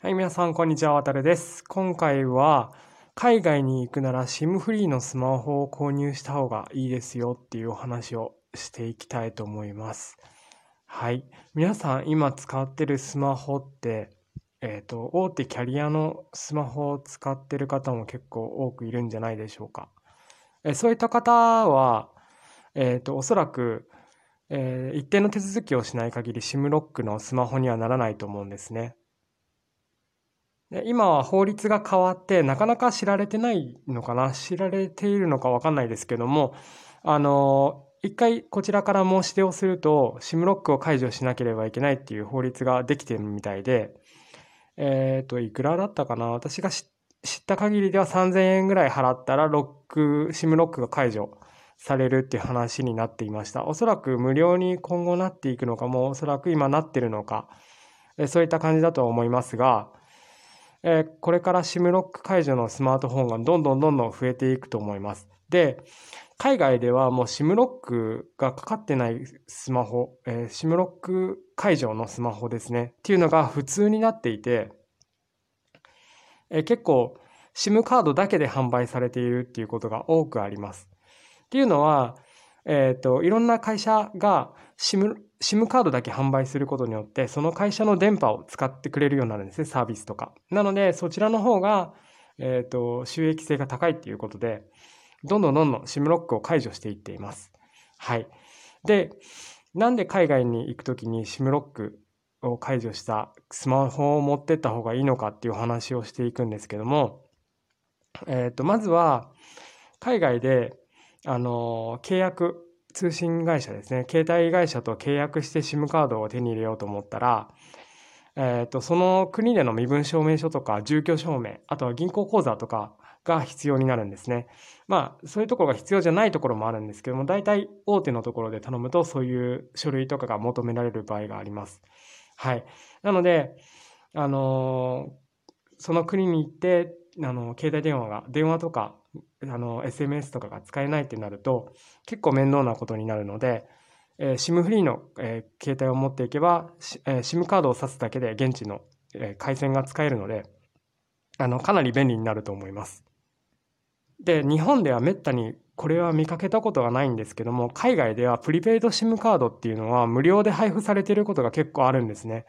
はい、皆さん、こんにちは。わたるです。今回は、海外に行くなら SIM フリーのスマホを購入した方がいいですよっていうお話をしていきたいと思います。はい。皆さん、今使ってるスマホって、えっと、大手キャリアのスマホを使ってる方も結構多くいるんじゃないでしょうか。えそういった方は、えっと、おそらく、えー一定の手続きをしない限り SIM ロックのスマホにはならないと思うんですね。で今は法律が変わってなかなか知られてないのかな？知られているのかわかんないですけどもあの一回こちらから申し出をすると SIM ロックを解除しなければいけないっていう法律ができてるみたいでえっといくらだったかな？私が知った限りでは3000円ぐらい払ったらロック SIM ロックが解除されるっていう話になっていました。おそらく無料に今後なっていくのかもおそらく今なってるのかそういった感じだとは思いますがえーこれから SIM ロック解除のスマートフォンがどんどんどんどん増えていくと思います。で、海外ではもう SIM ロックがかかってないスマホ、えー SIM ロック解除のスマホですね、っていうのが普通になっていて、えー結構 SIM カードだけで販売されているっていうことが多くあります。っていうのは、えっと、いろんな会社が SIM, SIM カードだけ販売することによって、その会社の電波を使ってくれるようになるんですね、サービスとか。なので、そちらの方が、えっと、収益性が高いっていうことで、どんどんどんどん SIM ロックを解除していっています。はい。で、なんで海外に行くときに SIM ロックを解除したスマホを持ってった方がいいのかっていう話をしていくんですけども、えっと、まずは、海外で、あの、契約、通信会社ですね、携帯会社と契約して SIM カードを手に入れようと思ったら、えっと、その国での身分証明書とか住居証明、あとは銀行口座とかが必要になるんですね。まあ、そういうところが必要じゃないところもあるんですけども、大体大手のところで頼むとそういう書類とかが求められる場合があります。はい。なので、あのその国に行って、あの、携帯電話が、電話とか、あの、SMS とかが使えないってなると、結構面倒なことになるので、えー SIM フリーの、えー携帯を持っていけば、えー SIM カードを挿すだけで現地の、えー回線が使えるので、あの、かなり便利になると思います。で、日本ではめったにこれは見かけたことがないんですけども、海外ではプリペイド SIM カードっていうのは無料で配布されていることが結構あるんですね。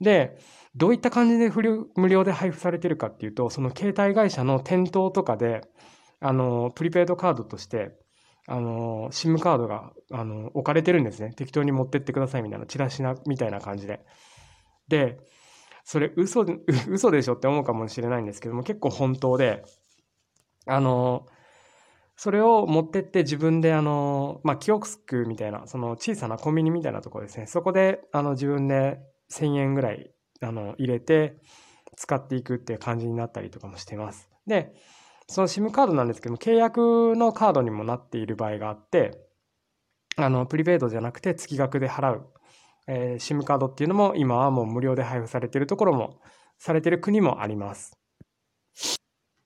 で、どういった感じで無料無料で配布されてるかっていうと、その携帯会社の店頭とかで、あの、プリペイドカードとして、あの、SIM カードが、あの、置かれてるんですね。適当に持ってってくださいみたいな、チラシな、みたいな感じで。で、それ嘘で、嘘でしょって思うかもしれないんですけども、結構本当で、あの、それを持ってって自分であの、まあ、キオスクみたいな、その小さなコンビニみたいなところですね。そこであの自分で1000円ぐらいあの入れて使っていくっていう感じになったりとかもしてます。で、その SIM カードなんですけども、契約のカードにもなっている場合があって、あの、プリペイドじゃなくて月額で払う、えー SIM カードっていうのも今はもう無料で配布されているところも、されている国もあります。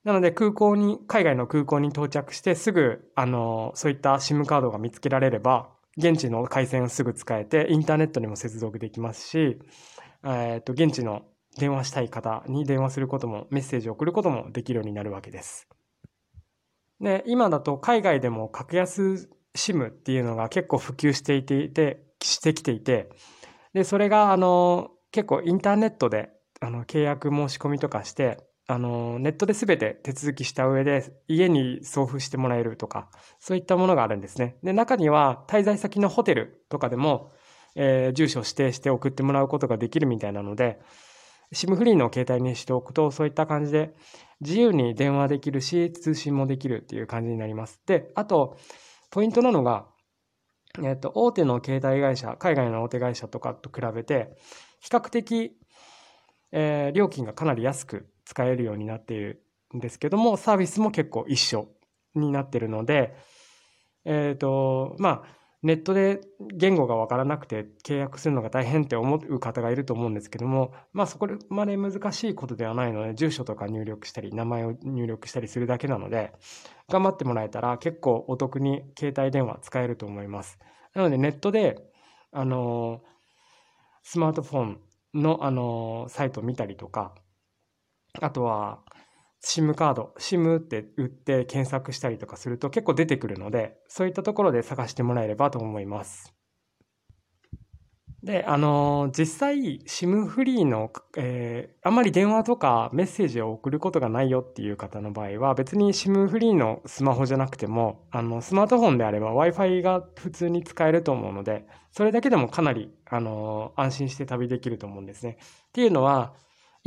なので空港に、海外の空港に到着してすぐ、あの、そういった SIM カードが見つけられれば、現地の回線をすぐ使えて、インターネットにも接続できますし、えっと、現地の電話したい方に電話することも、メッセージを送ることもできるようになるわけです。で、今だと海外でも格安 SIM っていうのが結構普及していていて、してきていて、で、それが、あの、結構インターネットで、あの、契約申し込みとかして、あの、ネットで全て手続きした上で、家に送付してもらえるとか、そういったものがあるんですね。で、中には、滞在先のホテルとかでも、えー住所を指定して送ってもらうことができるみたいなので、SIM フリーの携帯にしておくと、そういった感じで、自由に電話できるし、通信もできるっていう感じになります。で、あと、ポイントなのが、えっと、大手の携帯会社、海外の大手会社とかと比べて、比較的、えー料金がかなり安く使えるようになっているんですけども、サービスも結構一緒になっているので、えっと、まあ、ネットで言語がわからなくて契約するのが大変って思う方がいると思うんですけども、まあそこまで難しいことではないので、住所とか入力したり、名前を入力したりするだけなので、頑張ってもらえたら結構お得に携帯電話使えると思います。なのでネットで、あの、スマートフォンの、あの、サイトを見たりとか、あとは、SIM カード、SIM って打って検索したりとかすると結構出てくるので、そういったところで探してもらえればと思います。で、あのー、実際 SIM フリーの、えー、あんまり電話とかメッセージを送ることがないよっていう方の場合は、別に SIM フリーのスマホじゃなくても、あの、スマートフォンであれば Wi-Fi が普通に使えると思うので、それだけでもかなり、あのー、安心して旅できると思うんですね。っていうのは、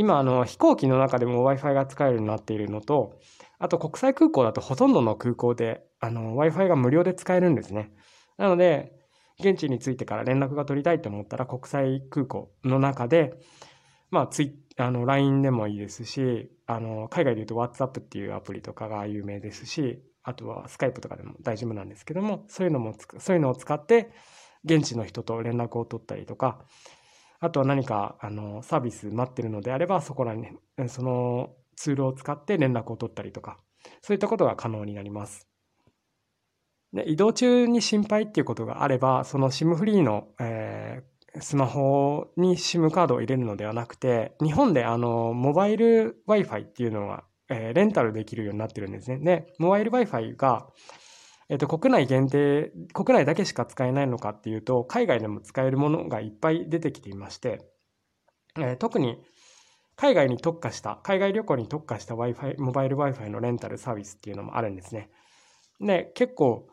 今、あの、飛行機の中でも Wi-Fi が使えるようになっているのと、あと国際空港だとほとんどの空港で、あの、Wi-Fi が無料で使えるんですね。なので、現地に着いてから連絡が取りたいと思ったら国際空港の中で、まあ、ツイあの LINE でもいいですし、あの、海外で言うと WhatsApp っていうアプリとかが有名ですし、あとは Skype とかでも大丈夫なんですけども、そういうのも、そういうのを使って、現地の人と連絡を取ったりとか、あとは何かあのサービス待ってるのであれば、そこらに、そのツールを使って連絡を取ったりとか、そういったことが可能になります。で移動中に心配っていうことがあれば、その SIM フリーの、えー、スマホに SIM カードを入れるのではなくて、日本であのモバイル Wi-Fi っていうのが、えー、レンタルできるようになってるんですね。で、モバイル Wi-Fi が、えっと、国内限定、国内だけしか使えないのかっていうと、海外でも使えるものがいっぱい出てきていまして、えー、特に海外に特化した、海外旅行に特化した Wi-Fi、モバイル Wi-Fi のレンタルサービスっていうのもあるんですね。で、結構、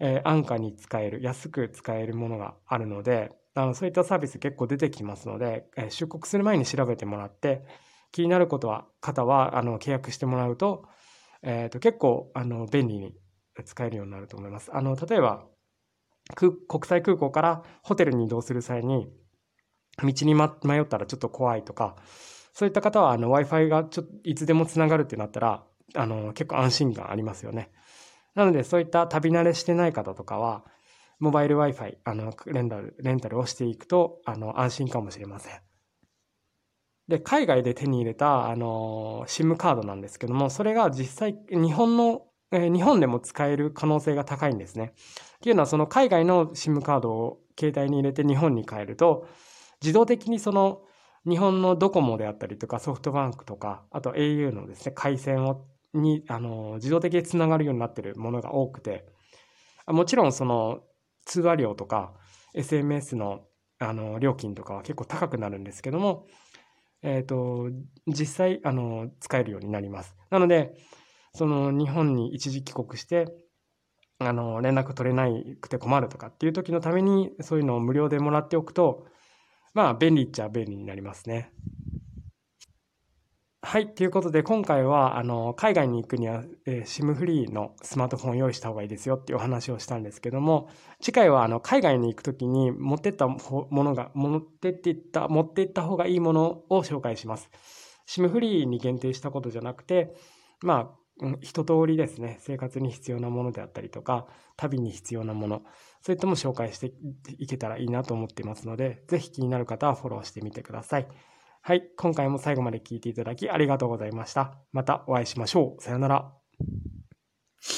えー、安価に使える、安く使えるものがあるので、あのそういったサービス結構出てきますので、えー、出国する前に調べてもらって、気になることは、方はあの契約してもらうと、えーと結構あの便利に使えるようになると思います。あの、例えば、国際空港からホテルに移動する際に、道に迷ったらちょっと怖いとか、そういった方はあの Wi-Fi がちょいつでもつながるってなったら、あの、結構安心感ありますよね。なので、そういった旅慣れしてない方とかは、モバイル Wi-Fi、あの、レンタル、レンタルをしていくと、あの、安心かもしれません。で、海外で手に入れた、あの、SIM カードなんですけども、それが実際、日本のえ日本でも使える可能性が高いんですね。っていうのはその海外の SIM カードを携帯に入れて日本に変えると自動的にその日本のドコモであったりとかソフトバンクとかあと au のですね回線をにあの自動的につながるようになってるものが多くてもちろんその通話料とか SMS のあの料金とかは結構高くなるんですけども、えっ、ー、と実際あの使えるようになります。なのでその日本に一時帰国して、あの、連絡取れなくて困るとかっていう時のために、そういうのを無料でもらっておくと、まあ、便利っちゃ便利になりますね。はい。ということで、今回は、あの、海外に行くには、えー、SIM フリーのスマートフォンを用意した方がいいですよっていうお話をしたんですけども、次回は、あの、海外に行くときに持ってったものが、持ってっていった、持っていった方がいいものを紹介します。SIM フリーに限定したことじゃなくて、まあ、一通りですね、生活に必要なものであったりとか、旅に必要なもの、そういったも紹介していけたらいいなと思っていますので、ぜひ気になる方はフォローしてみてください。はい、今回も最後まで聞いていただきありがとうございました。またお会いしましょう。さようなら。